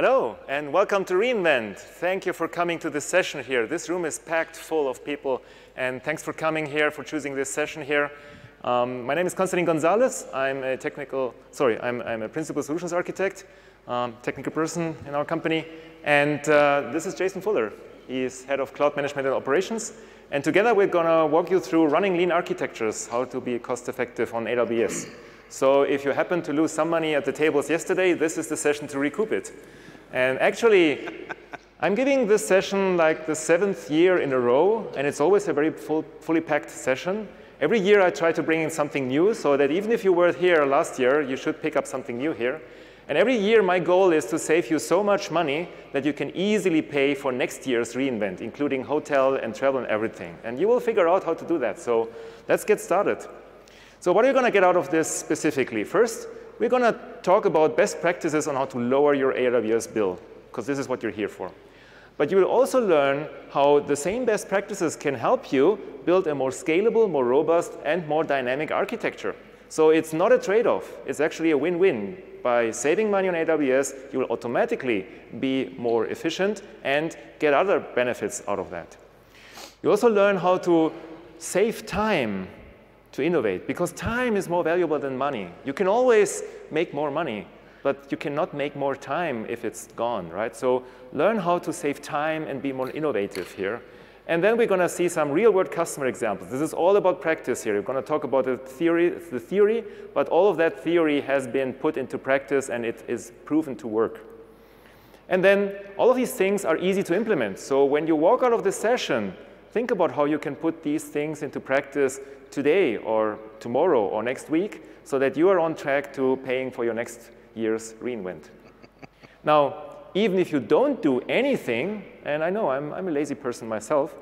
Hello, and welcome to reInvent. Thank you for coming to this session here. This room is packed full of people, and thanks for coming here, for choosing this session here. Um, my name is Constantin Gonzalez. I'm a technical, sorry, I'm, I'm a principal solutions architect, um, technical person in our company. And uh, this is Jason Fuller. He's head of cloud management and operations. And together we're gonna walk you through running lean architectures, how to be cost effective on AWS. So if you happen to lose some money at the tables yesterday, this is the session to recoup it. And actually, I'm giving this session like the seventh year in a row, and it's always a very full, fully packed session. Every year I try to bring in something new so that even if you were here last year, you should pick up something new here. And every year my goal is to save you so much money that you can easily pay for next year's reInvent, including hotel and travel and everything. And you will figure out how to do that. So let's get started. So what are you going to get out of this specifically? First, we're going to talk about best practices on how to lower your AWS bill, because this is what you're here for. But you will also learn how the same best practices can help you build a more scalable, more robust, and more dynamic architecture. So it's not a trade-off. It's actually a win-win. By saving money on AWS, you will automatically be more efficient and get other benefits out of that. You also learn how to save time to innovate because time is more valuable than money. You can always make more money, but you cannot make more time if it's gone, right? So learn how to save time and be more innovative here. And then we're going to see some real-world customer examples. This is all about practice here. We're going to talk about the theory, the theory, but all of that theory has been put into practice and it is proven to work. And then all of these things are easy to implement. So when you walk out of this session, think about how you can put these things into practice today or tomorrow or next week so that you are on track to paying for your next year's reInvent. now, even if you don't do anything, and I know I'm, I'm a lazy person myself,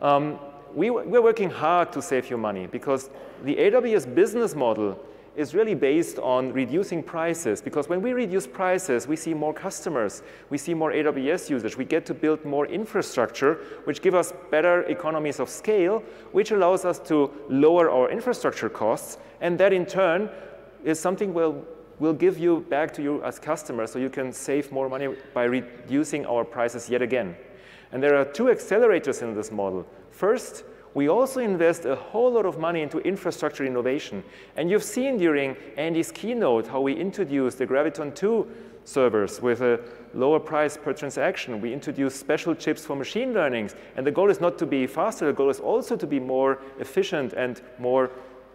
um, we, we're working hard to save you money because the AWS business model is really based on reducing prices because when we reduce prices, we see more customers, we see more AWS usage, we get to build more infrastructure, which give us better economies of scale, which allows us to lower our infrastructure costs, and that in turn is something we'll, we'll give you back to you as customers so you can save more money by reducing our prices yet again. And there are two accelerators in this model. First, we also invest a whole lot of money into infrastructure innovation. And you've seen during Andy's keynote how we introduced the Graviton 2 servers with a lower price per transaction. We introduced special chips for machine learnings. And the goal is not to be faster, the goal is also to be more efficient and more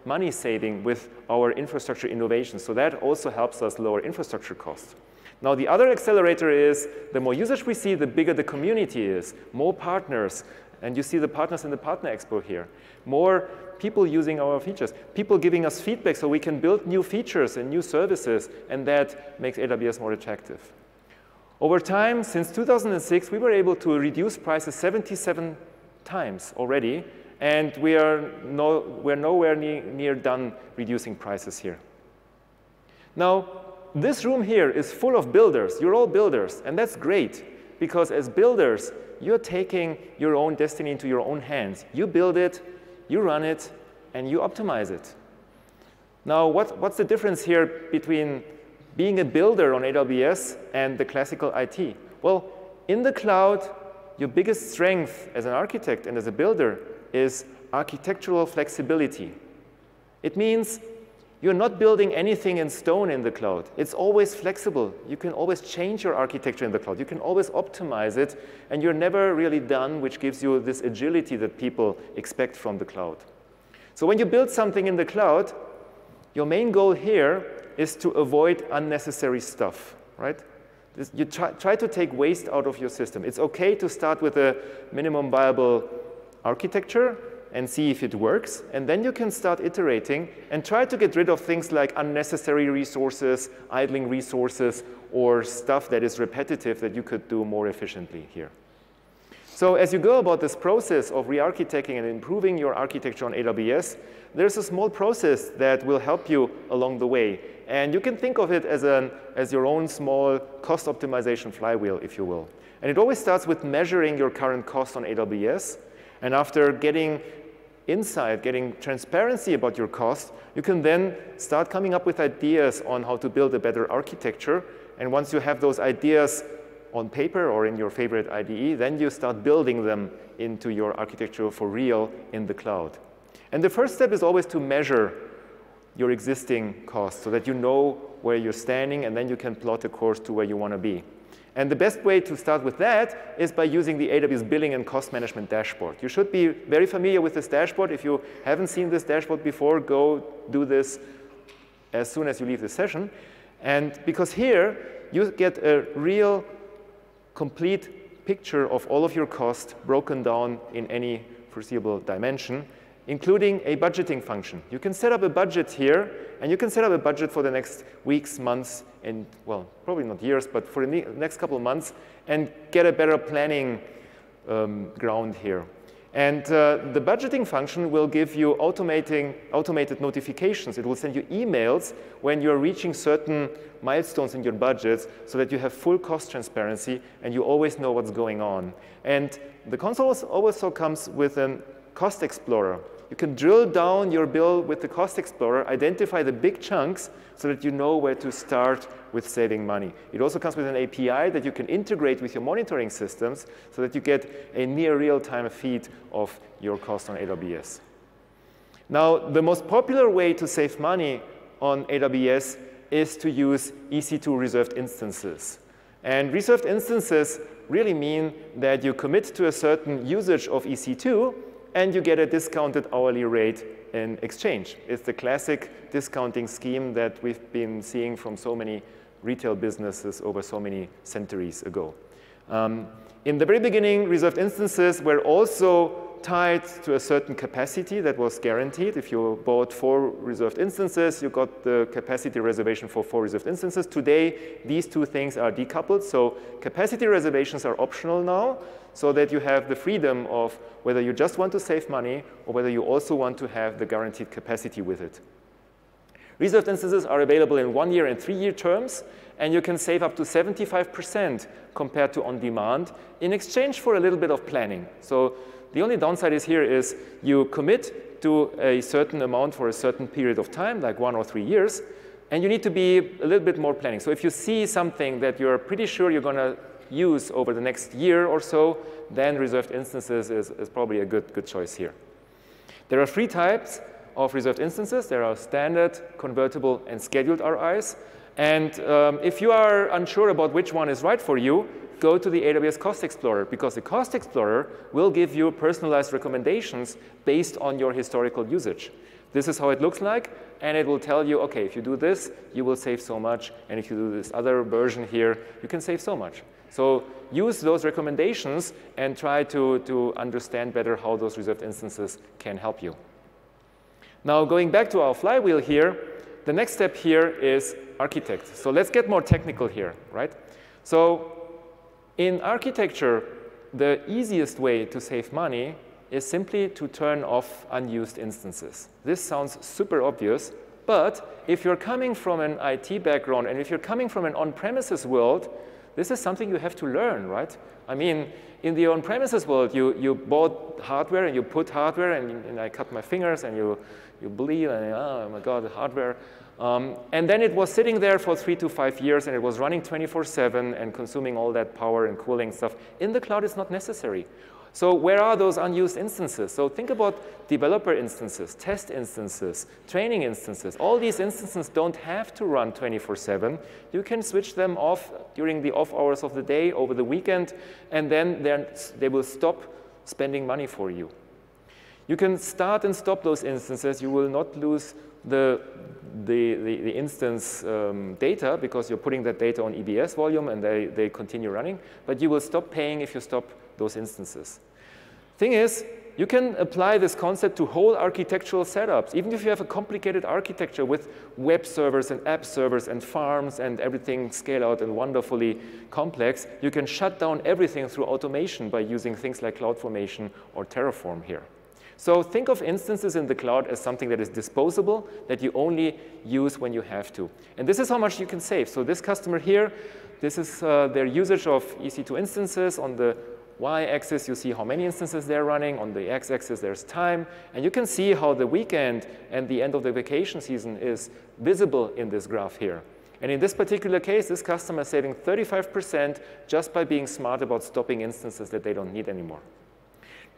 money saving with our infrastructure innovation. So that also helps us lower infrastructure costs. Now, the other accelerator is the more usage we see, the bigger the community is, more partners, and you see the partners in the Partner Expo here. More people using our features, people giving us feedback so we can build new features and new services, and that makes AWS more attractive. Over time, since 2006, we were able to reduce prices 77 times already, and we are no, we're nowhere near, near done reducing prices here. Now, this room here is full of builders. You're all builders, and that's great, because as builders, you're taking your own destiny into your own hands. You build it, you run it, and you optimize it. Now, what, what's the difference here between being a builder on AWS and the classical IT? Well, in the cloud, your biggest strength as an architect and as a builder is architectural flexibility. It means you're not building anything in stone in the cloud. It's always flexible. You can always change your architecture in the cloud. You can always optimize it, and you're never really done, which gives you this agility that people expect from the cloud. So when you build something in the cloud, your main goal here is to avoid unnecessary stuff, right? You try, try to take waste out of your system. It's okay to start with a minimum viable architecture, and see if it works. And then you can start iterating and try to get rid of things like unnecessary resources, idling resources, or stuff that is repetitive that you could do more efficiently here. So as you go about this process of re-architecting and improving your architecture on AWS, there's a small process that will help you along the way. And you can think of it as, an, as your own small cost optimization flywheel, if you will. And it always starts with measuring your current cost on AWS. And after getting insight, getting transparency about your cost, you can then start coming up with ideas on how to build a better architecture. And once you have those ideas on paper or in your favorite IDE, then you start building them into your architecture for real in the cloud. And the first step is always to measure your existing costs so that you know where you're standing and then you can plot a course to where you want to be. And the best way to start with that is by using the AWS Billing and Cost Management dashboard. You should be very familiar with this dashboard. If you haven't seen this dashboard before, go do this as soon as you leave the session. And because here, you get a real complete picture of all of your costs broken down in any foreseeable dimension, including a budgeting function. You can set up a budget here, and you can set up a budget for the next weeks, months, and, well, probably not years, but for the next couple of months, and get a better planning um, ground here. And uh, the budgeting function will give you automating, automated notifications. It will send you emails when you're reaching certain milestones in your budgets so that you have full cost transparency and you always know what's going on. And the console also comes with a cost explorer. You can drill down your bill with the Cost Explorer, identify the big chunks so that you know where to start with saving money. It also comes with an API that you can integrate with your monitoring systems so that you get a near real-time feed of your cost on AWS. Now, the most popular way to save money on AWS is to use EC2 reserved instances. And reserved instances really mean that you commit to a certain usage of EC2 and you get a discounted hourly rate in exchange. It's the classic discounting scheme that we've been seeing from so many retail businesses over so many centuries ago. Um, in the very beginning, reserved instances were also tied to a certain capacity that was guaranteed. If you bought four reserved instances, you got the capacity reservation for four reserved instances. Today, these two things are decoupled. So capacity reservations are optional now, so that you have the freedom of whether you just want to save money or whether you also want to have the guaranteed capacity with it. Reserved instances are available in one year and three year terms, and you can save up to 75% compared to on demand in exchange for a little bit of planning. So the only downside is here is you commit to a certain amount for a certain period of time, like one or three years, and you need to be a little bit more planning. So if you see something that you're pretty sure you're going to use over the next year or so, then reserved instances is, is probably a good, good choice here. There are three types of reserved instances. There are standard, convertible, and scheduled RIs. And um, if you are unsure about which one is right for you, go to the AWS Cost Explorer because the Cost Explorer will give you personalized recommendations based on your historical usage. This is how it looks like, and it will tell you, okay, if you do this, you will save so much, and if you do this other version here, you can save so much. So use those recommendations and try to, to understand better how those reserved instances can help you. Now, going back to our flywheel here, the next step here is architect. So let's get more technical here, right? So in architecture, the easiest way to save money is simply to turn off unused instances. This sounds super obvious, but if you're coming from an IT background and if you're coming from an on-premises world, this is something you have to learn, right? I mean, in the on-premises world, you, you bought hardware and you put hardware and, and I cut my fingers and you, you bleed and oh my God, the hardware. Um, and then it was sitting there for three to five years and it was running 24-7 and consuming all that power and cooling stuff. In the cloud, it's not necessary. So where are those unused instances? So think about developer instances, test instances, training instances. All these instances don't have to run 24-7. You can switch them off during the off hours of the day, over the weekend, and then they will stop spending money for you. You can start and stop those instances. You will not lose the, the, the, the instance um, data because you're putting that data on EBS volume and they, they continue running, but you will stop paying if you stop those instances. Thing is, you can apply this concept to whole architectural setups. Even if you have a complicated architecture with web servers and app servers and farms and everything scale out and wonderfully complex, you can shut down everything through automation by using things like CloudFormation or Terraform here. So think of instances in the cloud as something that is disposable, that you only use when you have to. And this is how much you can save. So this customer here, this is uh, their usage of EC2 instances on the y-axis, you see how many instances they're running. On the x-axis, there's time. And you can see how the weekend and the end of the vacation season is visible in this graph here. And in this particular case, this customer is saving 35% just by being smart about stopping instances that they don't need anymore.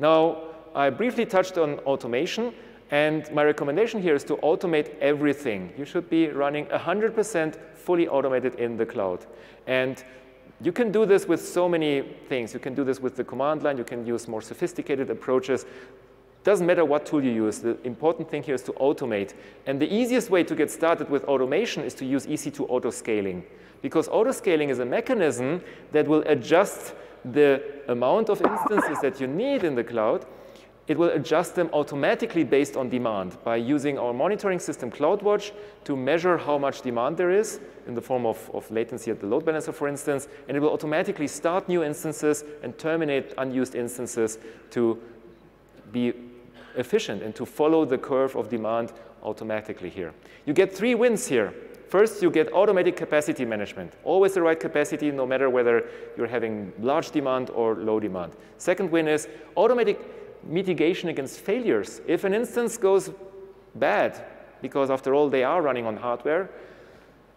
Now, I briefly touched on automation, and my recommendation here is to automate everything. You should be running 100% fully automated in the cloud. And you can do this with so many things. You can do this with the command line. You can use more sophisticated approaches. Doesn't matter what tool you use. The important thing here is to automate. And the easiest way to get started with automation is to use EC2 autoscaling. Because autoscaling is a mechanism that will adjust the amount of instances that you need in the cloud. It will adjust them automatically based on demand by using our monitoring system CloudWatch to measure how much demand there is in the form of, of latency at the load balancer, for instance. And it will automatically start new instances and terminate unused instances to be efficient and to follow the curve of demand automatically here. You get three wins here. First, you get automatic capacity management, always the right capacity, no matter whether you're having large demand or low demand. Second win is automatic mitigation against failures. If an instance goes bad, because after all, they are running on hardware,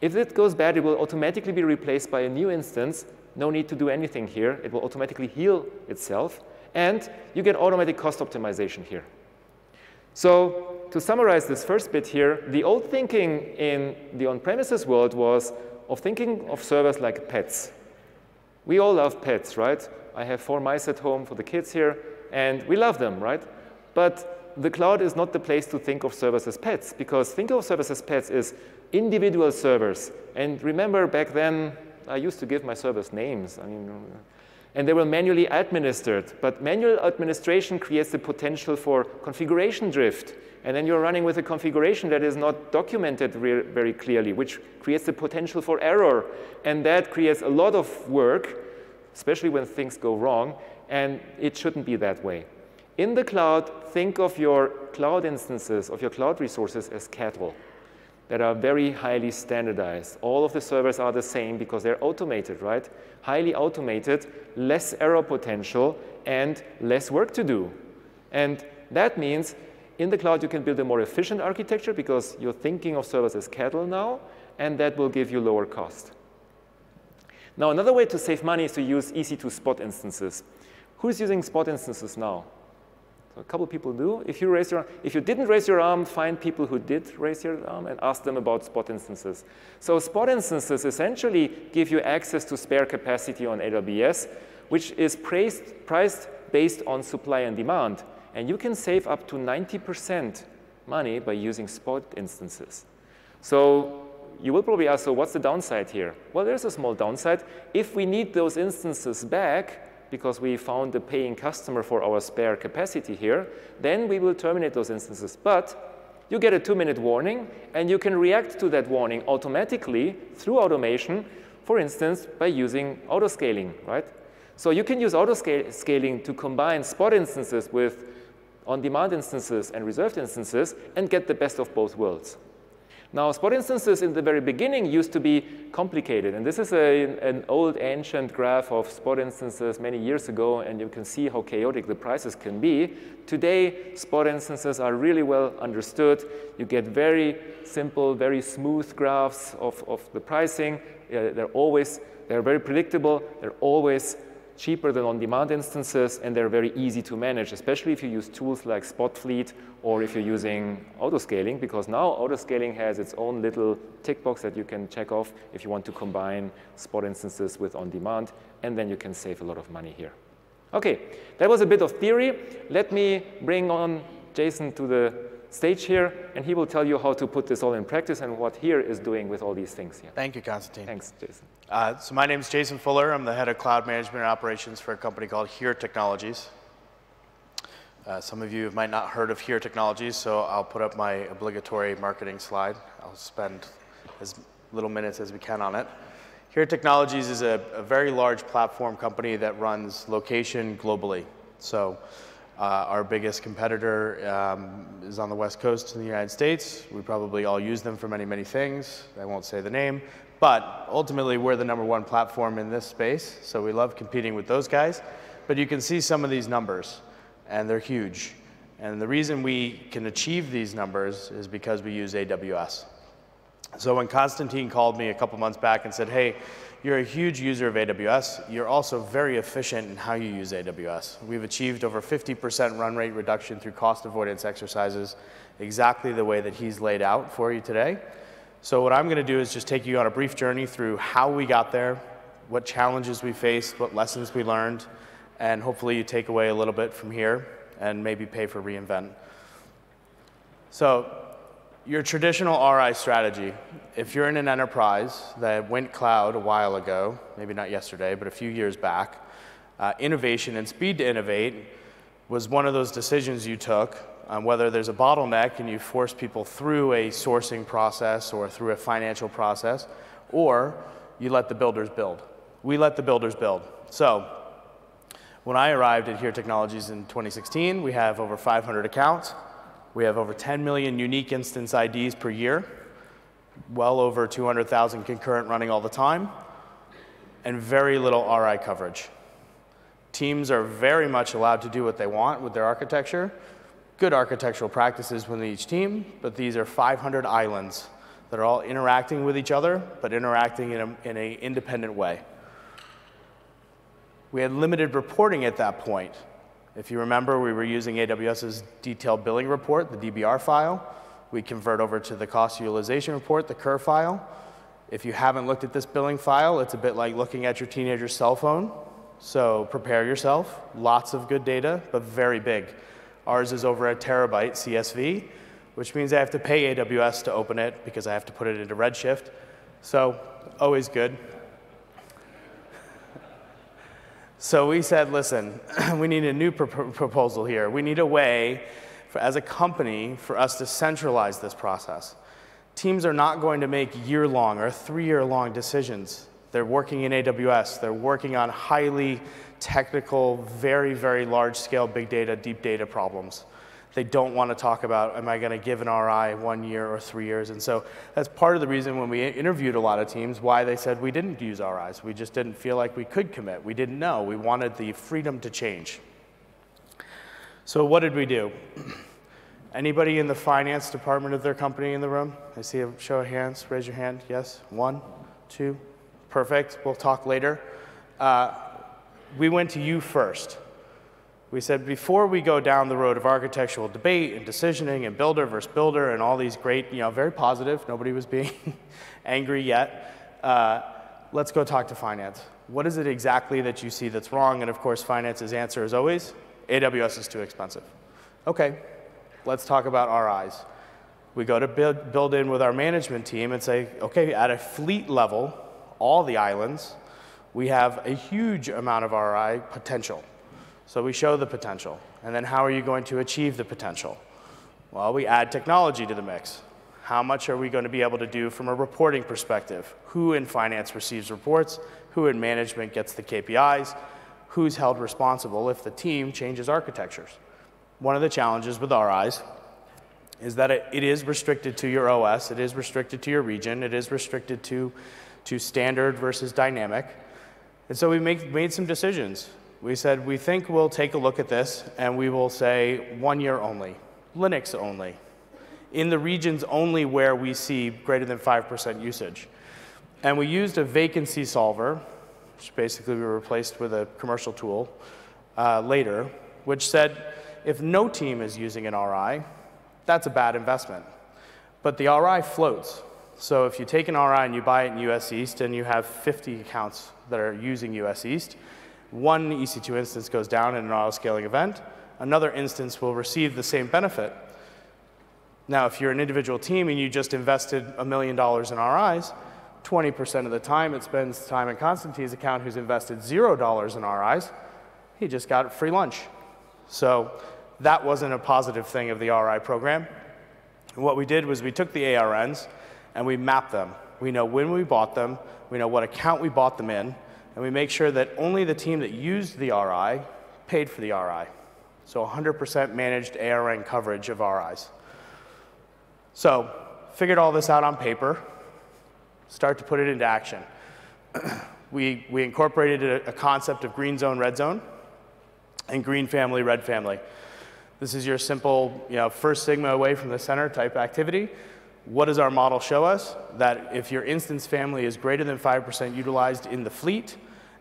if it goes bad, it will automatically be replaced by a new instance. No need to do anything here. It will automatically heal itself. And you get automatic cost optimization here. So to summarize this first bit here, the old thinking in the on-premises world was of thinking of servers like pets. We all love pets, right? I have four mice at home for the kids here, and we love them, right? But the cloud is not the place to think of servers as pets, because think of servers as pets is individual servers. And remember back then, I used to give my servers names. I mean, and they were manually administered. But manual administration creates the potential for configuration drift. And then you're running with a configuration that is not documented very clearly, which creates the potential for error. And that creates a lot of work, especially when things go wrong. And it shouldn't be that way. In the cloud, think of your cloud instances, of your cloud resources as cattle that are very highly standardized. All of the servers are the same because they're automated, right? Highly automated, less error potential, and less work to do. And that means in the cloud you can build a more efficient architecture because you're thinking of servers as cattle now, and that will give you lower cost. Now, another way to save money is to use EC2 spot instances. Who's using spot instances now? So a couple people do. If you, raise your, if you didn't raise your arm, find people who did raise your arm and ask them about spot instances. So spot instances essentially give you access to spare capacity on AWS, which is priced, priced based on supply and demand. And you can save up to 90% money by using spot instances. So you will probably ask, so what's the downside here? Well, there's a small downside. If we need those instances back, because we found a paying customer for our spare capacity here, then we will terminate those instances. But you get a two-minute warning, and you can react to that warning automatically through automation, for instance, by using autoscaling, right? So you can use autoscaling to combine spot instances with on-demand instances and reserved instances and get the best of both worlds. Now, spot instances in the very beginning used to be complicated. And this is a, an old ancient graph of spot instances many years ago, and you can see how chaotic the prices can be. Today, spot instances are really well understood. You get very simple, very smooth graphs of, of the pricing. Uh, they're always, they're very predictable. They're always cheaper than on-demand instances, and they're very easy to manage, especially if you use tools like Spotfleet or if you're using autoscaling, because now autoscaling has its own little tick box that you can check off if you want to combine spot instances with on-demand, and then you can save a lot of money here. Okay, that was a bit of theory. Let me bring on Jason to the stage here, and he will tell you how to put this all in practice and what HERE is doing with all these things here. Thank you, Constantine. Thanks, Jason. Uh, so my name is Jason Fuller. I'm the head of cloud management and operations for a company called HERE Technologies. Uh, some of you might not heard of HERE Technologies, so I'll put up my obligatory marketing slide. I'll spend as little minutes as we can on it. HERE Technologies is a, a very large platform company that runs location globally. So uh, our biggest competitor um, is on the West Coast in the United States. We probably all use them for many, many things. I won't say the name, but ultimately we're the number one platform in this space, so we love competing with those guys. But you can see some of these numbers, and they're huge. And the reason we can achieve these numbers is because we use AWS. So when Constantine called me a couple months back and said, hey, you're a huge user of AWS. You're also very efficient in how you use AWS. We've achieved over 50% run rate reduction through cost avoidance exercises, exactly the way that he's laid out for you today. So what I'm going to do is just take you on a brief journey through how we got there, what challenges we faced, what lessons we learned, and hopefully you take away a little bit from here and maybe pay for reInvent. So your traditional RI strategy, if you're in an enterprise that went cloud a while ago, maybe not yesterday, but a few years back, uh, innovation and speed to innovate was one of those decisions you took um, whether there's a bottleneck and you force people through a sourcing process or through a financial process, or you let the builders build. We let the builders build. So when I arrived at Here Technologies in 2016, we have over 500 accounts. We have over 10 million unique instance IDs per year, well over 200,000 concurrent running all the time, and very little RI coverage. Teams are very much allowed to do what they want with their architecture. Good architectural practices within each team, but these are 500 islands that are all interacting with each other, but interacting in an in a independent way. We had limited reporting at that point. If you remember, we were using AWS's detailed billing report, the DBR file. We convert over to the cost utilization report, the CUR file. If you haven't looked at this billing file, it's a bit like looking at your teenager's cell phone. So prepare yourself. Lots of good data, but very big. Ours is over a terabyte CSV, which means I have to pay AWS to open it because I have to put it into Redshift. So always good. So we said, listen, we need a new proposal here. We need a way, for, as a company, for us to centralize this process. Teams are not going to make year long or three year long decisions. They're working in AWS, they're working on highly technical, very, very large scale big data, deep data problems they don't want to talk about, am I going to give an RI one year or three years? And so that's part of the reason when we interviewed a lot of teams why they said we didn't use RIs. We just didn't feel like we could commit. We didn't know. We wanted the freedom to change. So what did we do? Anybody in the finance department of their company in the room? I see a show of hands. Raise your hand. Yes. One, two. Perfect. We'll talk later. Uh, we went to you first. We said before we go down the road of architectural debate and decisioning and builder versus builder and all these great, you know, very positive, nobody was being angry yet, uh, let's go talk to finance. What is it exactly that you see that's wrong? And of course, finance's answer is always AWS is too expensive. Okay, let's talk about RIs. We go to build, build in with our management team and say, okay, at a fleet level, all the islands, we have a huge amount of RI potential. So we show the potential. And then how are you going to achieve the potential? Well, we add technology to the mix. How much are we going to be able to do from a reporting perspective? Who in finance receives reports? Who in management gets the KPIs? Who's held responsible if the team changes architectures? One of the challenges with RIs is that it, it is restricted to your OS, it is restricted to your region, it is restricted to, to standard versus dynamic. And so we make, made some decisions we said, we think we'll take a look at this and we will say one year only, Linux only, in the regions only where we see greater than 5% usage. And we used a vacancy solver, which basically we replaced with a commercial tool uh, later, which said if no team is using an RI, that's a bad investment. But the RI floats. So if you take an RI and you buy it in US East and you have 50 accounts that are using US East, one EC2 instance goes down in an auto-scaling event, another instance will receive the same benefit. Now, if you're an individual team and you just invested a million dollars in RIs, 20% of the time it spends time in Constantine's account who's invested zero dollars in RIs, he just got free lunch. So that wasn't a positive thing of the RI program. What we did was we took the ARNs and we map them. We know when we bought them, we know what account we bought them in, and we make sure that only the team that used the RI paid for the RI. So 100% managed ARN coverage of RIs. So figured all this out on paper, start to put it into action. we, we incorporated a, a concept of green zone, red zone, and green family, red family. This is your simple, you know, first sigma away from the center type activity. What does our model show us? That if your instance family is greater than 5% utilized in the fleet,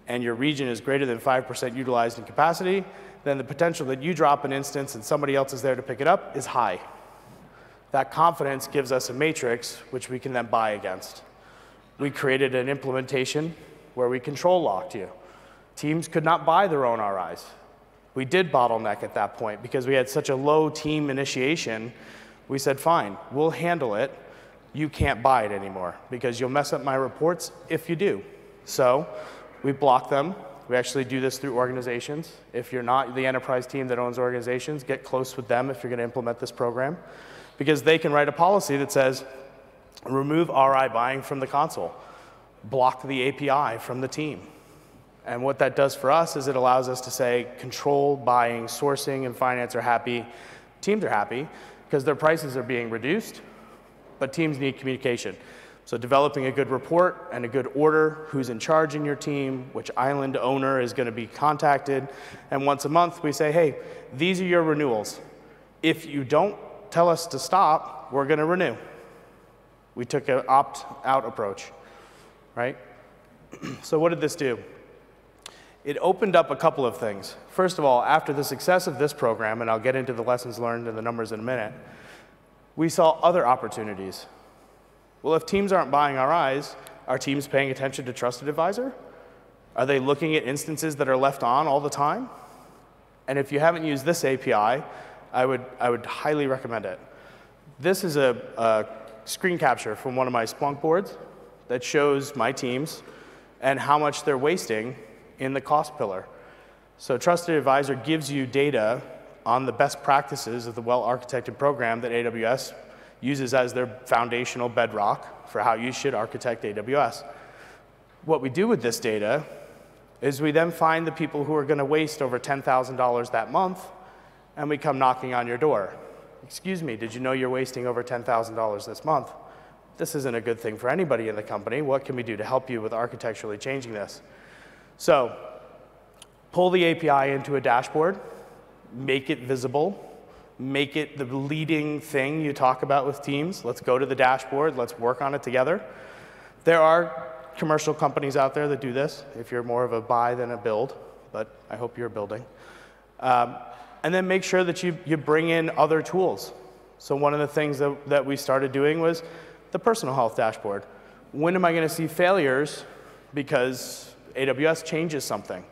and your region is greater than 5% utilized in capacity, then the potential that you drop an instance and somebody else is there to pick it up is high. That confidence gives us a matrix which we can then buy against. We created an implementation where we control locked you. Teams could not buy their own RIs. We did bottleneck at that point because we had such a low team initiation. We said, fine, we'll handle it. You can't buy it anymore because you'll mess up my reports if you do. So we block them. We actually do this through organizations. If you're not the enterprise team that owns organizations, get close with them if you're going to implement this program because they can write a policy that says remove RI buying from the console, block the API from the team. And what that does for us is it allows us to say control, buying, sourcing, and finance are happy. Teams are happy because their prices are being reduced, but teams need communication. So developing a good report and a good order, who's in charge in your team, which island owner is going to be contacted, and once a month we say, hey, these are your renewals. If you don't tell us to stop, we're going to renew. We took an opt-out approach, right? so what did this do? It opened up a couple of things. First of all, after the success of this program, and I'll get into the lessons learned and the numbers in a minute, we saw other opportunities. Well, if teams aren't buying RIs, are teams paying attention to Trusted Advisor? Are they looking at instances that are left on all the time? And if you haven't used this API, I would, I would highly recommend it. This is a, a screen capture from one of my Splunk boards that shows my teams and how much they're wasting in the cost pillar. So Trusted Advisor gives you data on the best practices of the well-architected program that AWS uses as their foundational bedrock for how you should architect AWS. What we do with this data is we then find the people who are going to waste over $10,000 that month and we come knocking on your door. Excuse me, did you know you're wasting over $10,000 this month? This isn't a good thing for anybody in the company. What can we do to help you with architecturally changing this? So pull the API into a dashboard, make it visible, make it the leading thing you talk about with teams. Let's go to the dashboard, let's work on it together. There are commercial companies out there that do this, if you're more of a buy than a build, but I hope you're building. Um, and then make sure that you, you bring in other tools. So one of the things that, that we started doing was the personal health dashboard. When am I going to see failures because AWS changes something?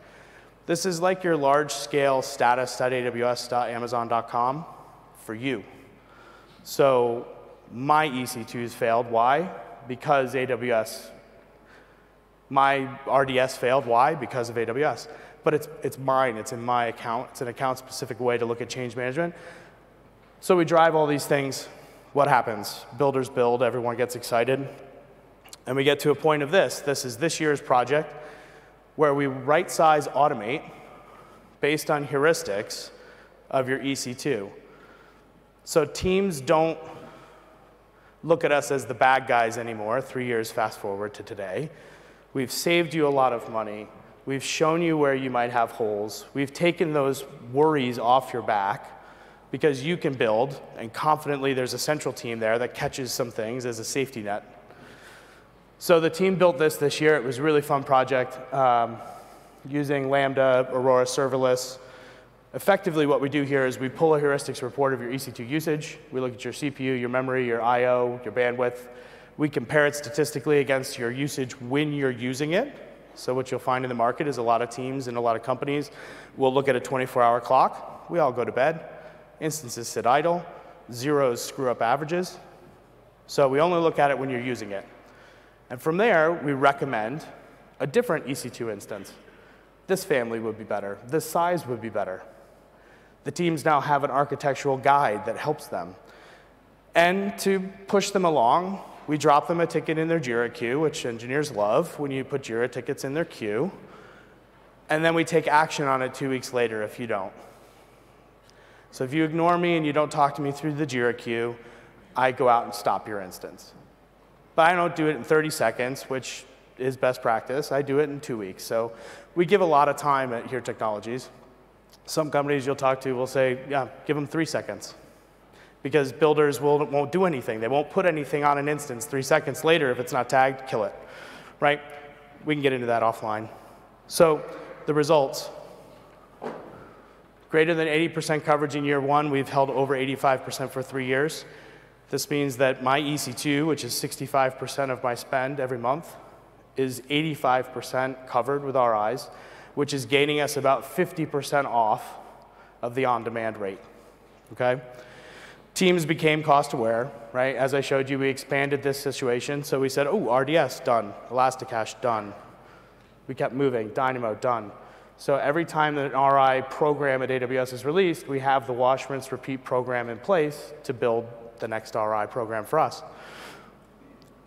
This is like your large-scale status.aws.amazon.com for you. So my EC2s failed. Why? Because AWS. My RDS failed. Why? Because of AWS but it's, it's mine, it's in my account. It's an account specific way to look at change management. So we drive all these things. What happens? Builders build, everyone gets excited. And we get to a point of this. This is this year's project where we right size automate based on heuristics of your EC2. So teams don't look at us as the bad guys anymore, three years fast forward to today. We've saved you a lot of money. We've shown you where you might have holes. We've taken those worries off your back because you can build, and confidently there's a central team there that catches some things as a safety net. So the team built this this year. It was a really fun project um, using Lambda, Aurora Serverless. Effectively, what we do here is we pull a heuristics report of your EC2 usage. We look at your CPU, your memory, your I.O., your bandwidth. We compare it statistically against your usage when you're using it. So what you'll find in the market is a lot of teams and a lot of companies will look at a 24-hour clock. We all go to bed. Instances sit idle. Zeros screw up averages. So we only look at it when you're using it. And from there, we recommend a different EC2 instance. This family would be better. This size would be better. The teams now have an architectural guide that helps them. And to push them along, we drop them a ticket in their JIRA queue, which engineers love when you put JIRA tickets in their queue. And then we take action on it two weeks later if you don't. So if you ignore me and you don't talk to me through the JIRA queue, I go out and stop your instance. But I don't do it in 30 seconds, which is best practice. I do it in two weeks. So we give a lot of time at Here Technologies. Some companies you'll talk to will say, yeah, give them three seconds. because builders will, won't do anything. They won't put anything on an instance. Three seconds later, if it's not tagged, kill it, right? We can get into that offline. So the results. Greater than 80% coverage in year one, we've held over 85% for three years. This means that my EC2, which is 65% of my spend every month, is 85% covered with RIs, which is gaining us about 50% off of the on-demand rate, okay? Teams became cost aware, right? As I showed you, we expanded this situation. So we said, oh, RDS, done. Elasticache, done. We kept moving. Dynamo, done. So every time that an RI program at AWS is released, we have the wash, rinse, repeat program in place to build the next RI program for us.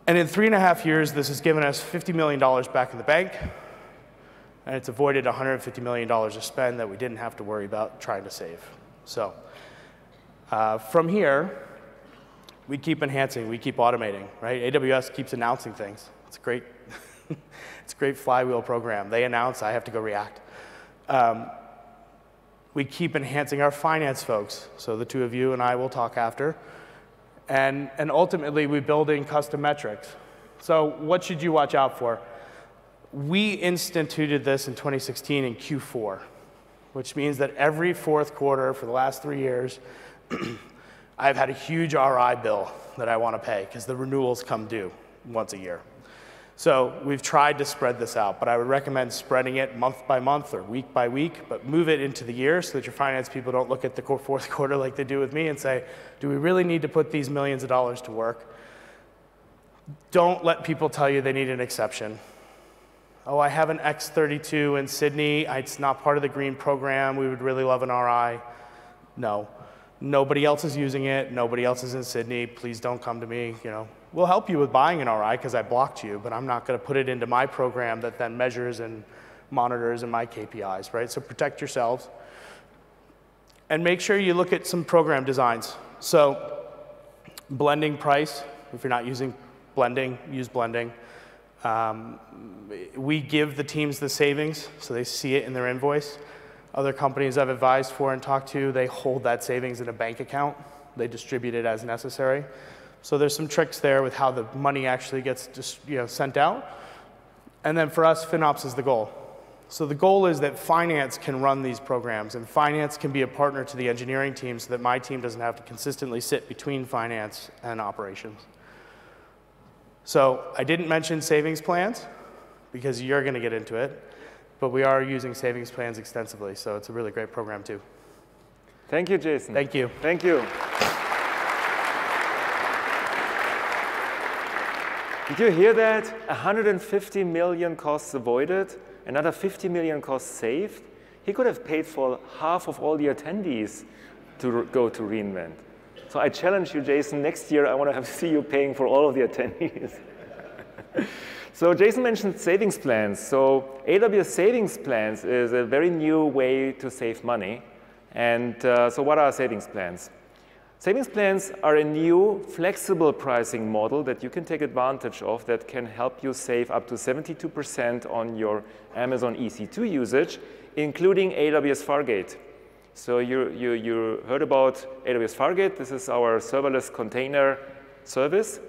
And in three and a half years, this has given us $50 million back in the bank, and it's avoided $150 million of spend that we didn't have to worry about trying to save. So uh, from here, we keep enhancing, we keep automating, right? AWS keeps announcing things. It's great, it's a great flywheel program. They announce, I have to go react. Um, we keep enhancing our finance folks. So the two of you and I will talk after. And, and ultimately, we build in custom metrics. So what should you watch out for? We instituted this in 2016 in Q4, which means that every fourth quarter for the last three years, I've had a huge RI bill that I want to pay because the renewals come due once a year. So we've tried to spread this out, but I would recommend spreading it month by month or week by week, but move it into the year so that your finance people don't look at the fourth quarter like they do with me and say, do we really need to put these millions of dollars to work? Don't let people tell you they need an exception. Oh, I have an X32 in Sydney. It's not part of the green program. We would really love an RI. No. Nobody else is using it. Nobody else is in Sydney. Please don't come to me. You know, we'll help you with buying an RI because I blocked you, but I'm not going to put it into my program that then measures and monitors and my KPIs, right? So protect yourselves. And make sure you look at some program designs. So blending price, if you're not using blending, use blending. Um, we give the teams the savings so they see it in their invoice. Other companies I've advised for and talked to, they hold that savings in a bank account. They distribute it as necessary. So there's some tricks there with how the money actually gets just, you know, sent out. And then for us, FinOps is the goal. So the goal is that finance can run these programs, and finance can be a partner to the engineering team so that my team doesn't have to consistently sit between finance and operations. So I didn't mention savings plans because you're going to get into it but we are using savings plans extensively, so it's a really great program too. Thank you, Jason. Thank you. Thank you. Did you hear that? 150 million costs avoided, another 50 million costs saved. He could have paid for half of all the attendees to go to reInvent. So I challenge you, Jason, next year I want to have see you paying for all of the attendees. So Jason mentioned savings plans. So AWS Savings Plans is a very new way to save money. And uh, so what are savings plans? Savings plans are a new flexible pricing model that you can take advantage of that can help you save up to 72% on your Amazon EC2 usage, including AWS Fargate. So you, you, you heard about AWS Fargate. This is our serverless container service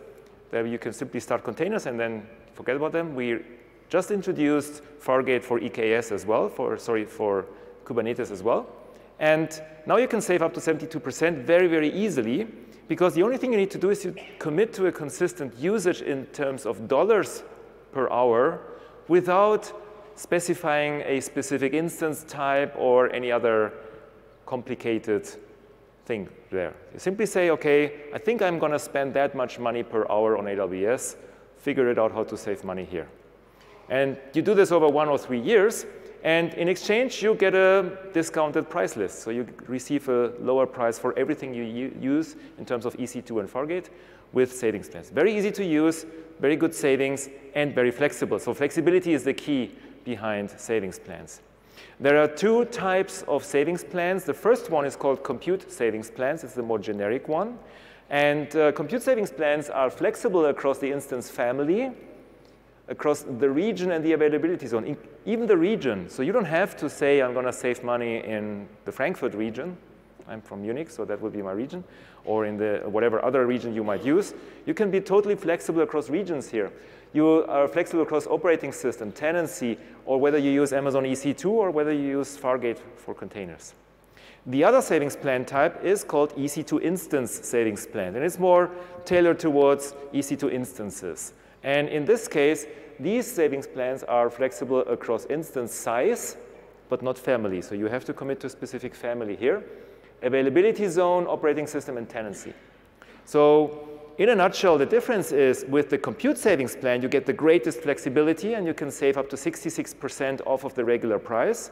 that you can simply start containers and then forget about them. We just introduced Fargate for EKS as well, for, sorry, for Kubernetes as well. And now you can save up to 72% very, very easily because the only thing you need to do is to commit to a consistent usage in terms of dollars per hour without specifying a specific instance type or any other complicated thing there. You simply say, okay, I think I'm going to spend that much money per hour on AWS figure it out how to save money here. And you do this over one or three years, and in exchange, you get a discounted price list. So you receive a lower price for everything you use in terms of EC2 and Fargate with savings plans. Very easy to use, very good savings, and very flexible. So flexibility is the key behind savings plans. There are two types of savings plans. The first one is called compute savings plans. It's the more generic one. And uh, compute savings plans are flexible across the instance family, across the region and the availability zone, even the region. So you don't have to say, I'm going to save money in the Frankfurt region. I'm from Munich, so that would be my region, or in the whatever other region you might use. You can be totally flexible across regions here. You are flexible across operating system, tenancy, or whether you use Amazon EC2 or whether you use Fargate for containers. The other savings plan type is called EC2 instance savings plan, and it's more tailored towards EC2 instances. And in this case, these savings plans are flexible across instance size, but not family. So you have to commit to a specific family here. Availability zone, operating system, and tenancy. So in a nutshell, the difference is with the compute savings plan, you get the greatest flexibility and you can save up to 66% off of the regular price.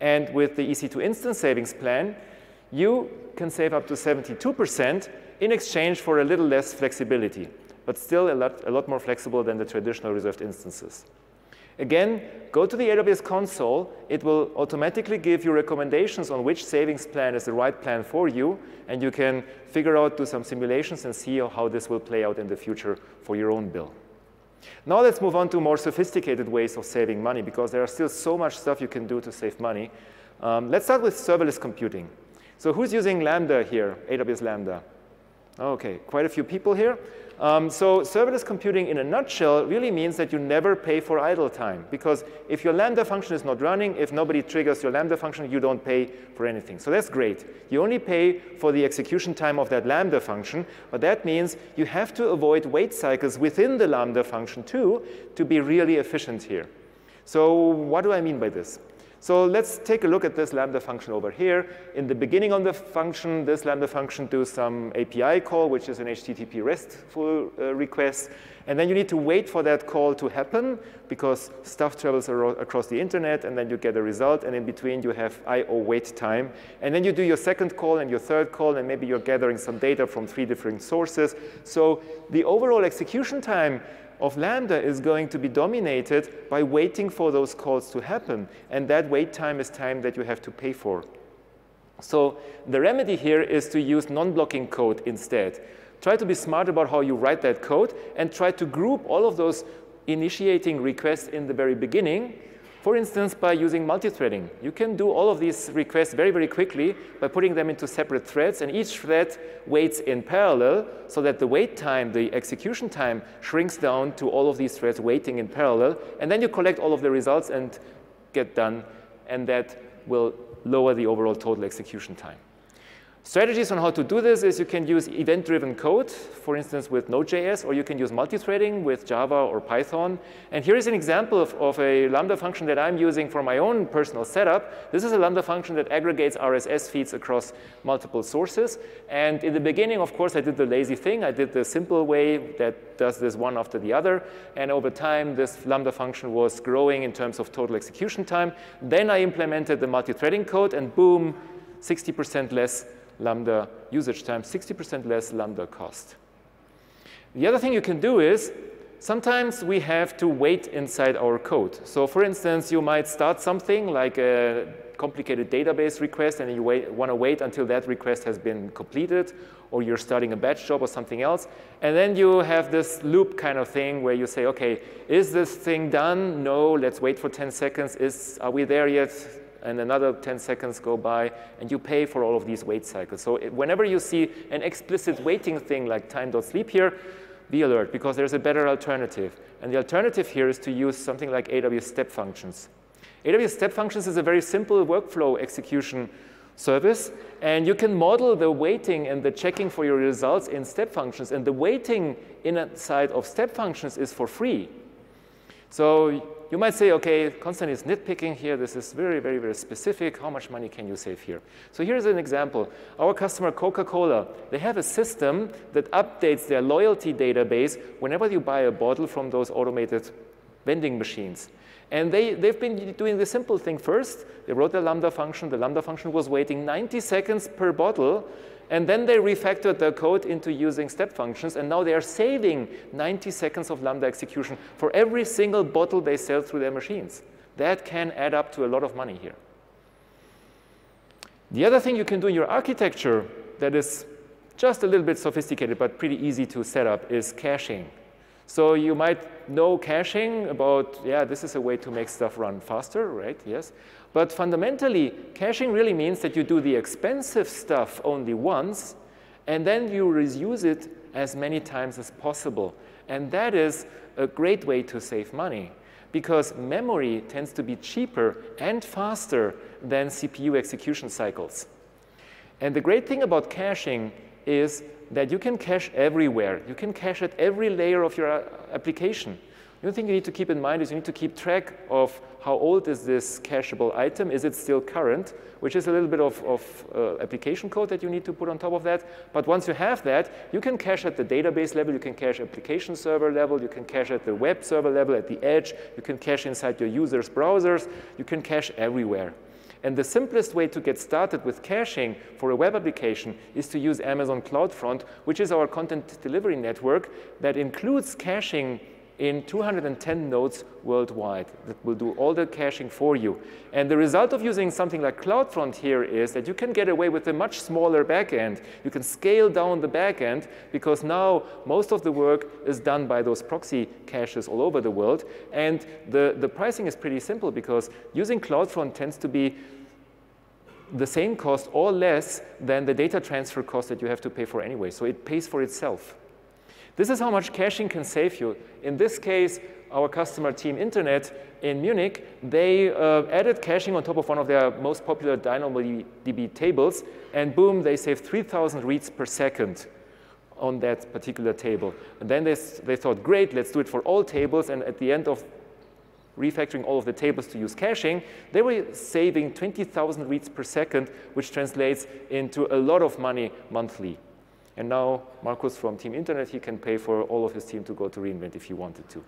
And with the EC2 instance savings plan, you can save up to 72% in exchange for a little less flexibility, but still a lot, a lot more flexible than the traditional reserved instances. Again, go to the AWS console. It will automatically give you recommendations on which savings plan is the right plan for you, and you can figure out, do some simulations, and see how this will play out in the future for your own bill. Now let's move on to more sophisticated ways of saving money, because there are still so much stuff you can do to save money. Um, let's start with serverless computing. So who's using Lambda here, AWS Lambda? Okay, quite a few people here. Um, so serverless computing in a nutshell really means that you never pay for idle time because if your Lambda function is not running, if nobody triggers your Lambda function, you don't pay for anything. So that's great. You only pay for the execution time of that Lambda function, but that means you have to avoid wait cycles within the Lambda function too to be really efficient here. So what do I mean by this? So let's take a look at this Lambda function over here. In the beginning of the function, this Lambda function does some API call, which is an HTTP RESTful uh, request. And then you need to wait for that call to happen because stuff travels across the internet and then you get a result. And in between, you have I.O. wait time. And then you do your second call and your third call, and maybe you're gathering some data from three different sources. So the overall execution time of Lambda is going to be dominated by waiting for those calls to happen. And that wait time is time that you have to pay for. So the remedy here is to use non-blocking code instead. Try to be smart about how you write that code and try to group all of those initiating requests in the very beginning for instance, by using multi-threading, you can do all of these requests very, very quickly by putting them into separate threads, and each thread waits in parallel so that the wait time, the execution time, shrinks down to all of these threads waiting in parallel, and then you collect all of the results and get done, and that will lower the overall total execution time. Strategies on how to do this is you can use event-driven code, for instance, with Node.js, or you can use multi-threading with Java or Python. And here is an example of, of, a Lambda function that I'm using for my own personal setup. This is a Lambda function that aggregates RSS feeds across multiple sources. And in the beginning, of course, I did the lazy thing. I did the simple way that does this one after the other. And over time, this Lambda function was growing in terms of total execution time. Then I implemented the multi-threading code, and boom, 60% less Lambda usage time, 60% less Lambda cost. The other thing you can do is sometimes we have to wait inside our code. So for instance, you might start something like a complicated database request and you want to wait until that request has been completed or you're starting a batch job or something else. And then you have this loop kind of thing where you say, OK, is this thing done? No, let's wait for 10 seconds. Is, are we there yet? And another 10 seconds go by, and you pay for all of these wait cycles. So it, whenever you see an explicit waiting thing like time.sleep here, be alert, because there's a better alternative. And the alternative here is to use something like AWS step functions. AWS step functions is a very simple workflow execution service, and you can model the waiting and the checking for your results in step functions, and the waiting inside of step functions is for free. So you might say, okay, Konstantin is nitpicking here. This is very, very, very specific. How much money can you save here? So here's an example. Our customer, Coca-Cola, they have a system that updates their loyalty database whenever you buy a bottle from those automated vending machines. And they, they've been doing the simple thing first. They wrote the Lambda function. The Lambda function was waiting 90 seconds per bottle and then they refactored their code into using step functions, and now they are saving 90 seconds of Lambda execution for every single bottle they sell through their machines. That can add up to a lot of money here. The other thing you can do in your architecture that is just a little bit sophisticated but pretty easy to set up is caching. So you might know caching about, yeah, this is a way to make stuff run faster, right? Yes. But fundamentally, caching really means that you do the expensive stuff only once, and then you reuse it as many times as possible. And that is a great way to save money because memory tends to be cheaper and faster than CPU execution cycles. And the great thing about caching is that you can cache everywhere. You can cache at every layer of your uh, application. The only thing you need to keep in mind is you need to keep track of how old is this cacheable item. Is it still current? Which is a little bit of, of uh, application code that you need to put on top of that. But once you have that, you can cache at the database level, you can cache application server level, you can cache at the web server level, at the edge, you can cache inside your users' browsers, you can cache everywhere. And the simplest way to get started with caching for a web application is to use Amazon CloudFront, which is our content delivery network that includes caching in 210 nodes worldwide that will do all the caching for you. And the result of using something like CloudFront here is that you can get away with a much smaller backend. You can scale down the backend because now most of the work is done by those proxy caches all over the world. And the, the pricing is pretty simple because using CloudFront tends to be the same cost or less than the data transfer cost that you have to pay for anyway. So it pays for itself. This is how much caching can save you. In this case, our customer Team Internet in Munich, they uh, added caching on top of one of their most popular DynamoDB tables, and boom, they saved 3,000 reads per second on that particular table. And then they, they thought, great, let's do it for all tables, and at the end of refactoring all of the tables to use caching, they were saving 20,000 reads per second, which translates into a lot of money monthly. And now Markus from Team Internet, he can pay for all of his team to go to reInvent if he wanted to.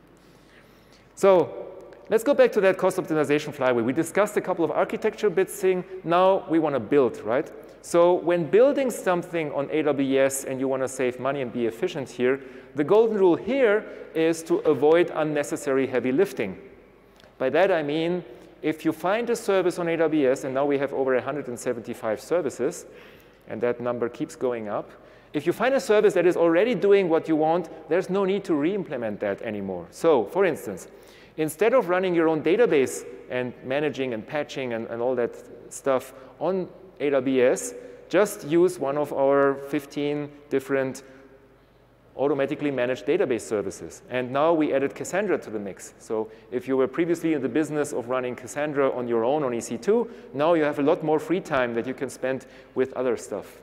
So let's go back to that cost optimization flywheel. We discussed a couple of architecture bits thing. Now we want to build, right? So when building something on AWS and you want to save money and be efficient here, the golden rule here is to avoid unnecessary heavy lifting. By that I mean, if you find a service on AWS, and now we have over 175 services, and that number keeps going up, if you find a service that is already doing what you want, there's no need to re-implement that anymore. So, for instance, instead of running your own database and managing and patching and, and all that stuff on AWS, just use one of our 15 different automatically managed database services. And now we added Cassandra to the mix. So if you were previously in the business of running Cassandra on your own on EC2, now you have a lot more free time that you can spend with other stuff.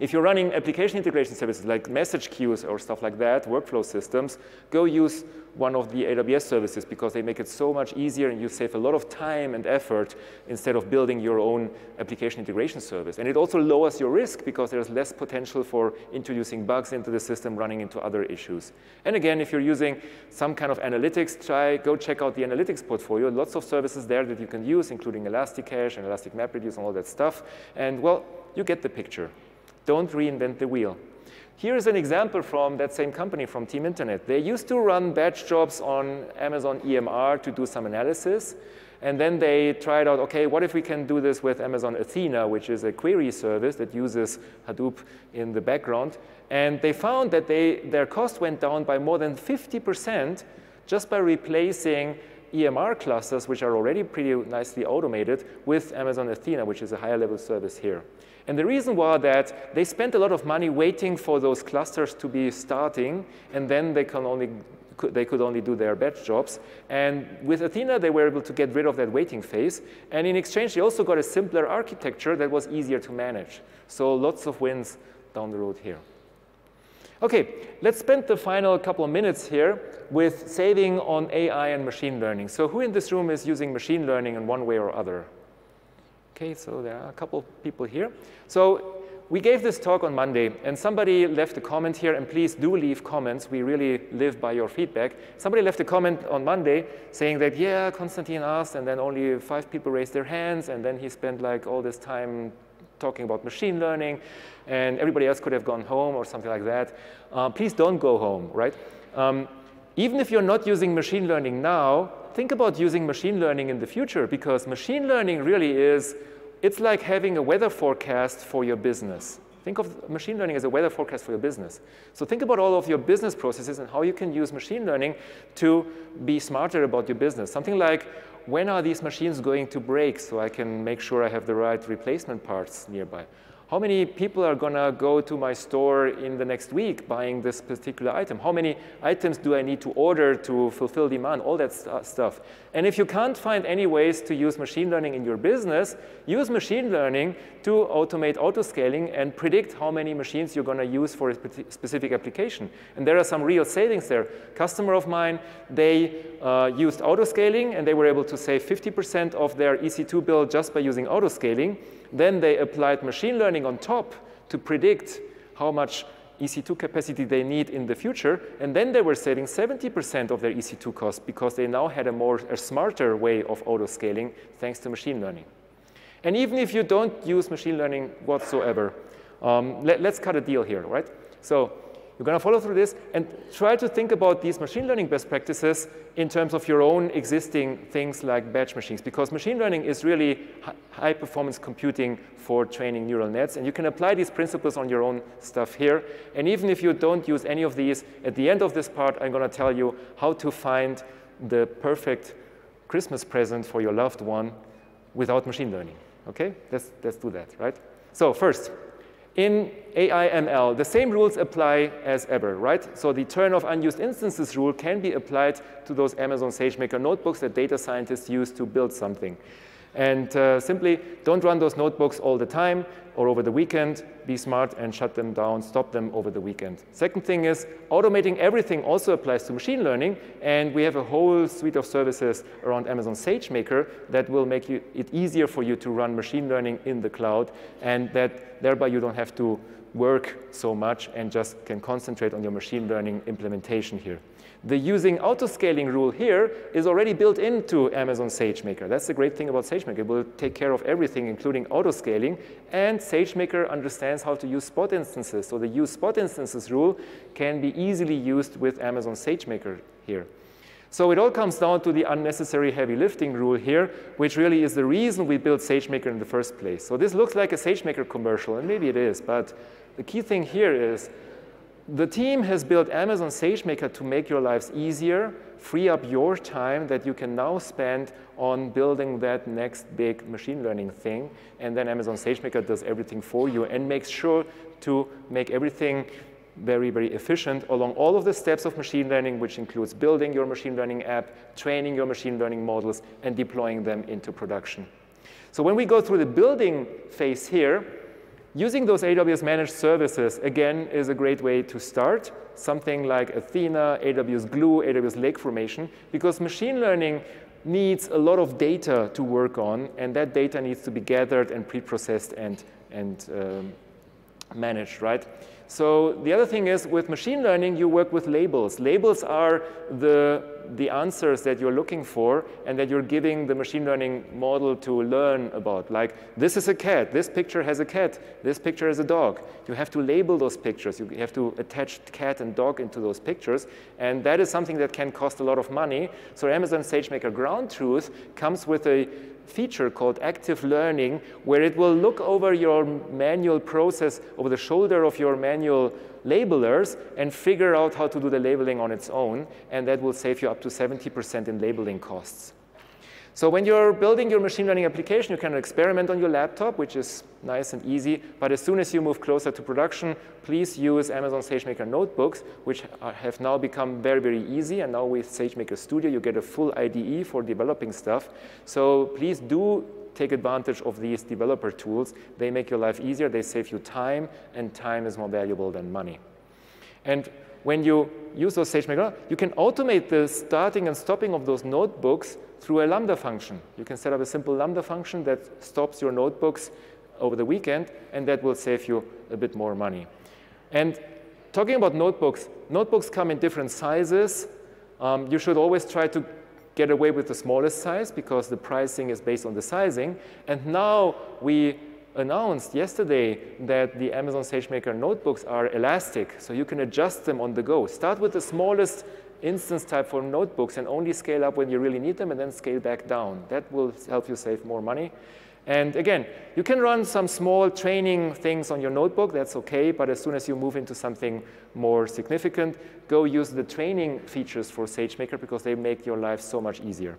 If you're running application integration services like message queues or stuff like that, workflow systems, go use one of the AWS services because they make it so much easier and you save a lot of time and effort instead of building your own application integration service. And it also lowers your risk because there's less potential for introducing bugs into the system, running into other issues. And again, if you're using some kind of analytics, try, go check out the analytics portfolio. Lots of services there that you can use, including ElastiCache and Elastic MapReduce and all that stuff. And well, you get the picture. Don't reinvent the wheel. Here's an example from that same company, from Team Internet. They used to run batch jobs on Amazon EMR to do some analysis. And then they tried out, OK, what if we can do this with Amazon Athena, which is a query service that uses Hadoop in the background. And they found that they, their cost went down by more than 50% just by replacing EMR clusters, which are already pretty nicely automated, with Amazon Athena, which is a higher level service here. And the reason was that they spent a lot of money waiting for those clusters to be starting, and then they can only they could only do their batch jobs. And with Athena, they were able to get rid of that waiting phase. And in exchange, they also got a simpler architecture that was easier to manage. So lots of wins down the road here. OK, let's spend the final couple of minutes here with saving on AI and machine learning. So who in this room is using machine learning in one way or other? Okay, so there are a couple people here. So we gave this talk on Monday, and somebody left a comment here, and please do leave comments. We really live by your feedback. Somebody left a comment on Monday saying that, yeah, Konstantin asked, and then only five people raised their hands, and then he spent like all this time talking about machine learning, and everybody else could have gone home or something like that. Uh, please don't go home, right? Um, even if you're not using machine learning now, think about using machine learning in the future because machine learning really is, it's like having a weather forecast for your business. Think of machine learning as a weather forecast for your business. So think about all of your business processes and how you can use machine learning to be smarter about your business. Something like, when are these machines going to break so I can make sure I have the right replacement parts nearby? How many people are going to go to my store in the next week buying this particular item? How many items do I need to order to fulfill demand? All that st stuff. And if you can't find any ways to use machine learning in your business, use machine learning to automate autoscaling and predict how many machines you're going to use for a specific application. And there are some real savings there. Customer of mine, they uh, used autoscaling and they were able to save 50% of their EC2 bill just by using autoscaling. Then they applied machine learning on top to predict how much EC2 capacity they need in the future, and then they were saving 70% of their EC2 cost because they now had a more a smarter way of auto-scaling thanks to machine learning. And even if you don't use machine learning whatsoever, um, let, us cut a deal here, right? So you're going to follow through this and try to think about these machine learning best practices in terms of your own existing things like batch machines, because machine learning is really high performance computing for training neural nets, and you can apply these principles on your own stuff here. And even if you don't use any of these, at the end of this part, I'm going to tell you how to find the perfect Christmas present for your loved one without machine learning. Okay, let's, let's do that, right? So first, in AI/ML, the same rules apply as ever, right? So the turn off unused instances rule can be applied to those Amazon SageMaker notebooks that data scientists use to build something. And uh, simply don't run those notebooks all the time or over the weekend. Be smart and shut them down, stop them over the weekend. Second thing is automating everything also applies to machine learning. And we have a whole suite of services around Amazon SageMaker that will make you, it easier for you to run machine learning in the cloud and that thereby you don't have to work so much and just can concentrate on your machine learning implementation here. The using autoscaling rule here is already built into Amazon SageMaker. That's the great thing about SageMaker. It will take care of everything, including autoscaling. And SageMaker understands how to use spot instances. So the use spot instances rule can be easily used with Amazon SageMaker here. So it all comes down to the unnecessary heavy lifting rule here, which really is the reason we built SageMaker in the first place. So this looks like a SageMaker commercial, and maybe it is, but the key thing here is the team has built Amazon SageMaker to make your lives easier, free up your time that you can now spend on building that next big machine learning thing. And then Amazon SageMaker does everything for you and makes sure to make everything very, very efficient along all of the steps of machine learning, which includes building your machine learning app, training your machine learning models, and deploying them into production. So when we go through the building phase here, Using those AWS managed services, again, is a great way to start. Something like Athena, AWS Glue, AWS Lake Formation, because machine learning needs a lot of data to work on, and that data needs to be gathered and pre-processed and, and um, managed, right? So the other thing is with machine learning, you work with labels. Labels are the, the answers that you're looking for and that you're giving the machine learning model to learn about. Like, this is a cat, this picture has a cat, this picture has a dog. You have to label those pictures. You have to attach cat and dog into those pictures. And that is something that can cost a lot of money. So Amazon SageMaker Ground Truth comes with a feature called active learning, where it will look over your manual process over the shoulder of your manual labelers and figure out how to do the labeling on its own, and that will save you up to 70% in labeling costs. So when you're building your machine learning application, you can experiment on your laptop, which is nice and easy. But as soon as you move closer to production, please use Amazon SageMaker notebooks, which have now become very, very easy. And now with SageMaker Studio, you get a full IDE for developing stuff. So please do take advantage of these developer tools. They make your life easier. They save you time, and time is more valuable than money. And when you use those SageMaker, you can automate the starting and stopping of those notebooks through a Lambda function. You can set up a simple Lambda function that stops your notebooks over the weekend, and that will save you a bit more money. And talking about notebooks, notebooks come in different sizes. Um, you should always try to get away with the smallest size because the pricing is based on the sizing. And now we announced yesterday that the Amazon SageMaker notebooks are elastic, so you can adjust them on the go. Start with the smallest instance type for notebooks and only scale up when you really need them and then scale back down. That will help you save more money. And again, you can run some small training things on your notebook, that's okay, but as soon as you move into something more significant, go use the training features for SageMaker because they make your life so much easier.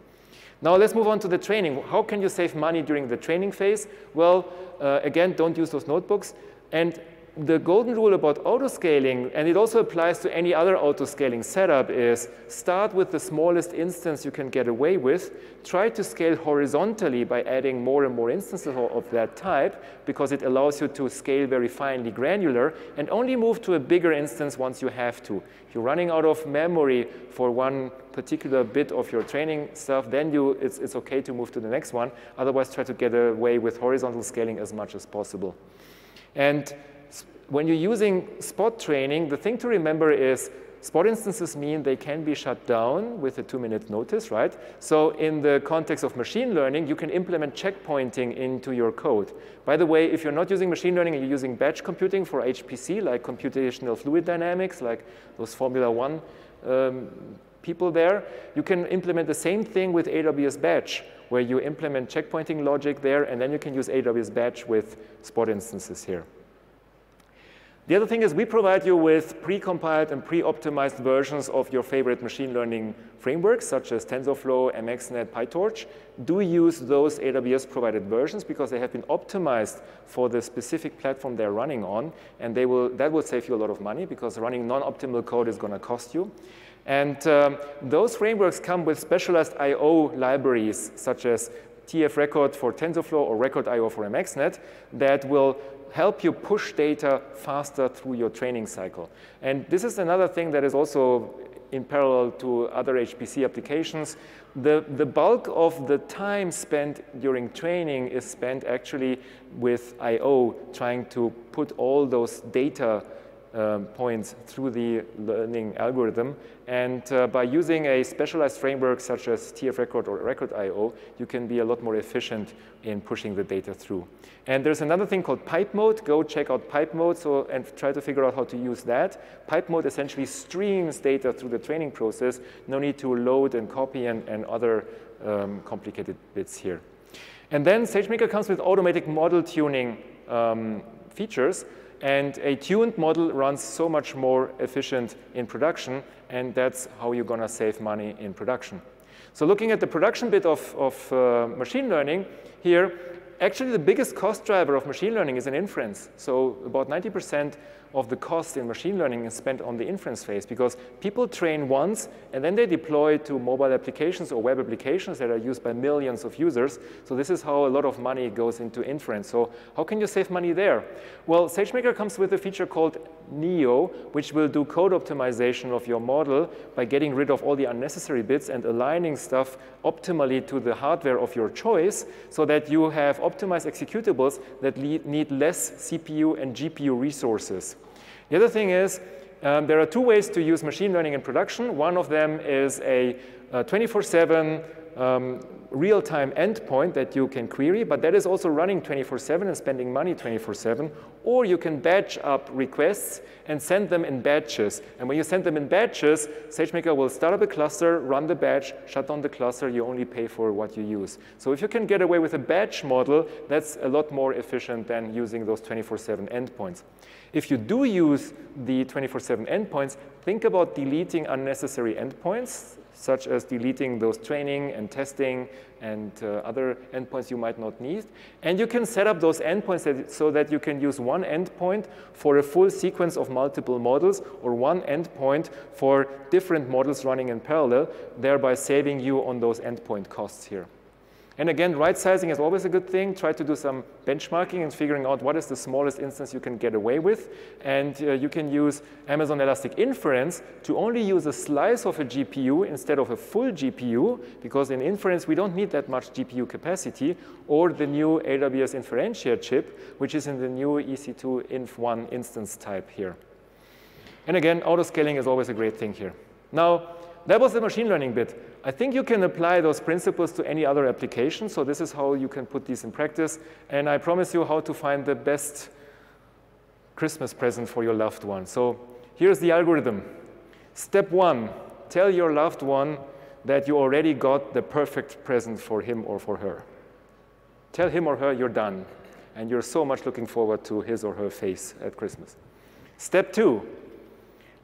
Now let's move on to the training. How can you save money during the training phase? Well, uh, again, don't use those notebooks. And the golden rule about autoscaling, and it also applies to any other autoscaling setup, is start with the smallest instance you can get away with. Try to scale horizontally by adding more and more instances of that type, because it allows you to scale very finely granular, and only move to a bigger instance once you have to. If you're running out of memory for one particular bit of your training stuff, then you, it's, it's okay to move to the next one. Otherwise, try to get away with horizontal scaling as much as possible. And when you're using spot training, the thing to remember is spot instances mean they can be shut down with a two-minute notice, right? So in the context of machine learning, you can implement checkpointing into your code. By the way, if you're not using machine learning and you're using batch computing for HPC, like computational fluid dynamics, like those Formula One um, people there, you can implement the same thing with AWS Batch, where you implement checkpointing logic there, and then you can use AWS Batch with spot instances here. The other thing is we provide you with pre-compiled and pre-optimized versions of your favorite machine learning frameworks, such as TensorFlow, MXNet, PyTorch. Do use those AWS-provided versions because they have been optimized for the specific platform they're running on, and they will, that will save you a lot of money because running non-optimal code is going to cost you. And um, those frameworks come with specialized I.O. libraries, such as TF Record for TensorFlow or Record I.O. for MXNet, that will help you push data faster through your training cycle. And this is another thing that is also in parallel to other HPC applications. The, the bulk of the time spent during training is spent actually with I.O., trying to put all those data um, points through the learning algorithm. And uh, by using a specialized framework such as TF Record or Record IO, you can be a lot more efficient in pushing the data through. And there's another thing called pipe mode. Go check out pipe mode so, and try to figure out how to use that. Pipe mode essentially streams data through the training process. No need to load and copy and, and other um, complicated bits here. And then SageMaker comes with automatic model tuning um, features. And a tuned model runs so much more efficient in production, and that's how you're going to save money in production. So looking at the production bit of, of uh, machine learning here, actually the biggest cost driver of machine learning is an inference. So about 90% of the cost in machine learning is spent on the inference phase because people train once and then they deploy to mobile applications or web applications that are used by millions of users. So this is how a lot of money goes into inference. So how can you save money there? Well, SageMaker comes with a feature called Neo, which will do code optimization of your model by getting rid of all the unnecessary bits and aligning stuff optimally to the hardware of your choice so that you have optimized executables that need less CPU and GPU resources. The other thing is um, there are two ways to use machine learning in production. One of them is a 24-7 um, real-time endpoint that you can query, but that is also running 24-7 and spending money 24-7. Or you can batch up requests and send them in batches. And when you send them in batches, SageMaker will start up a cluster, run the batch, shut down the cluster, you only pay for what you use. So if you can get away with a batch model, that's a lot more efficient than using those 24-7 endpoints. If you do use the 24-7 endpoints, think about deleting unnecessary endpoints such as deleting those training and testing and uh, other endpoints you might not need. And you can set up those endpoints that, so that you can use one endpoint for a full sequence of multiple models or one endpoint for different models running in parallel, thereby saving you on those endpoint costs here. And again, right sizing is always a good thing. Try to do some benchmarking and figuring out what is the smallest instance you can get away with. And uh, you can use Amazon Elastic Inference to only use a slice of a GPU instead of a full GPU, because in inference, we don't need that much GPU capacity, or the new AWS Inferentia chip, which is in the new EC2 Inf1 instance type here. And again, auto-scaling is always a great thing here. Now, that was the machine learning bit. I think you can apply those principles to any other application. So this is how you can put these in practice. And I promise you how to find the best Christmas present for your loved one. So here's the algorithm. Step one, tell your loved one that you already got the perfect present for him or for her. Tell him or her you're done, and you're so much looking forward to his or her face at Christmas. Step two,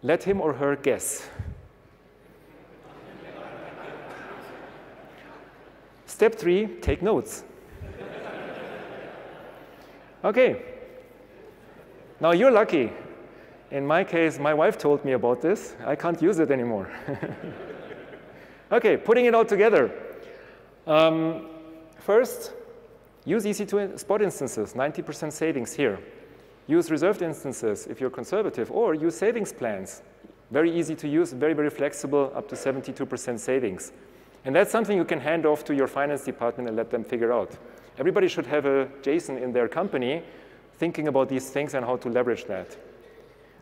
let him or her guess. Step three, take notes. okay. Now you're lucky. In my case, my wife told me about this. I can't use it anymore. okay, putting it all together. Um, first, use EC2 spot instances, 90% savings here. Use reserved instances if you're conservative, or use savings plans. Very easy to use, very, very flexible, up to 72% savings. And that's something you can hand off to your finance department and let them figure out. Everybody should have a Jason in their company thinking about these things and how to leverage that.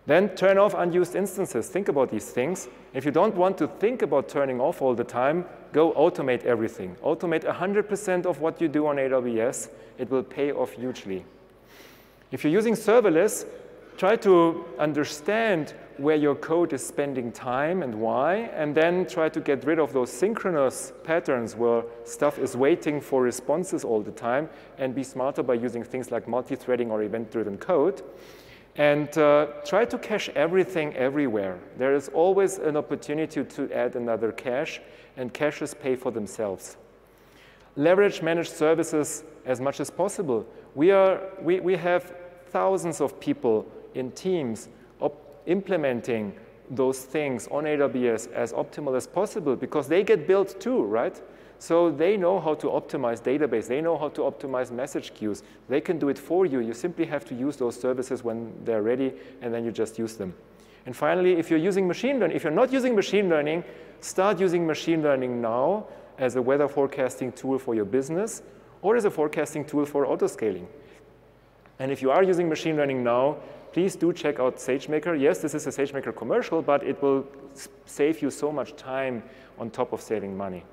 Then turn off unused instances. Think about these things. If you don't want to think about turning off all the time, go automate everything. Automate 100% of what you do on AWS. It will pay off hugely. If you're using serverless, try to understand where your code is spending time and why, and then try to get rid of those synchronous patterns where stuff is waiting for responses all the time, and be smarter by using things like multi-threading or event-driven code. And uh, try to cache everything everywhere. There is always an opportunity to add another cache, and caches pay for themselves. Leverage managed services as much as possible. We, are, we, we have thousands of people in teams implementing those things on AWS as optimal as possible because they get built too, right? So they know how to optimize database. They know how to optimize message queues. They can do it for you. You simply have to use those services when they're ready, and then you just use them. And finally, if you're using machine learning, if you're not using machine learning, start using machine learning now as a weather forecasting tool for your business or as a forecasting tool for autoscaling. And if you are using machine learning now, please do check out SageMaker. Yes, this is a SageMaker commercial, but it will save you so much time on top of saving money.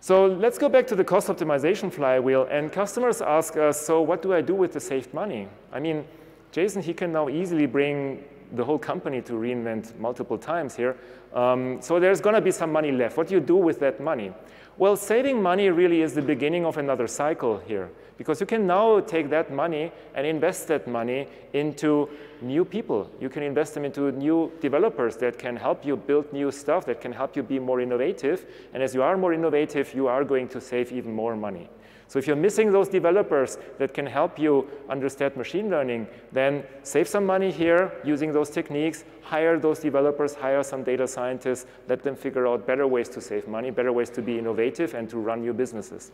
So let's go back to the cost optimization flywheel. And customers ask us, so what do I do with the saved money? I mean, Jason, he can now easily bring the whole company to reInvent multiple times here. Um, so there's going to be some money left. What do you do with that money? Well, saving money really is the beginning of another cycle here because you can now take that money and invest that money into new people. You can invest them into new developers that can help you build new stuff, that can help you be more innovative. And as you are more innovative, you are going to save even more money. So if you're missing those developers that can help you understand machine learning, then save some money here using those techniques, hire those developers, hire some data scientists, let them figure out better ways to save money, better ways to be innovative and to run new businesses.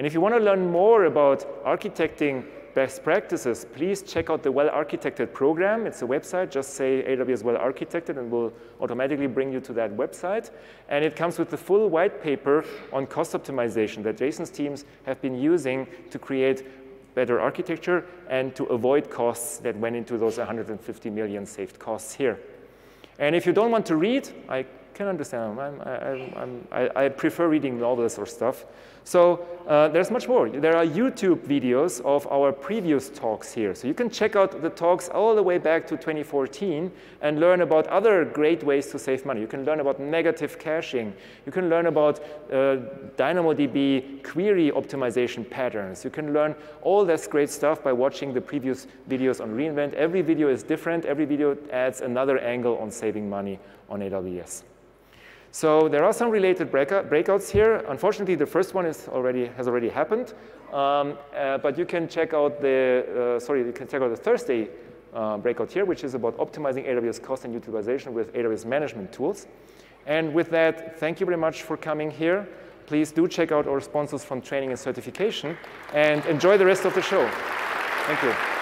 And if you want to learn more about architecting best practices, please check out the Well Architected program. It's a website. Just say AWS Well Architected and we'll automatically bring you to that website. And it comes with the full white paper on cost optimization that Jason's teams have been using to create better architecture and to avoid costs that went into those 150 million saved costs here. And if you don't want to read, I can understand. I'm, I'm, I'm, i prefer reading novels or stuff. So uh, there's much more. There are YouTube videos of our previous talks here. So you can check out the talks all the way back to 2014 and learn about other great ways to save money. You can learn about negative caching. You can learn about uh, DynamoDB query optimization patterns. You can learn all this great stuff by watching the previous videos on reInvent. Every video is different. Every video adds another angle on saving money on AWS. So there are some related breakouts here. Unfortunately, the first one is already, has already happened. Um, uh, but you can check out the, uh, sorry, you can check out the Thursday uh, breakout here, which is about optimizing AWS cost and utilization with AWS management tools. And with that, thank you very much for coming here. Please do check out our sponsors from training and certification and enjoy the rest of the show. Thank you.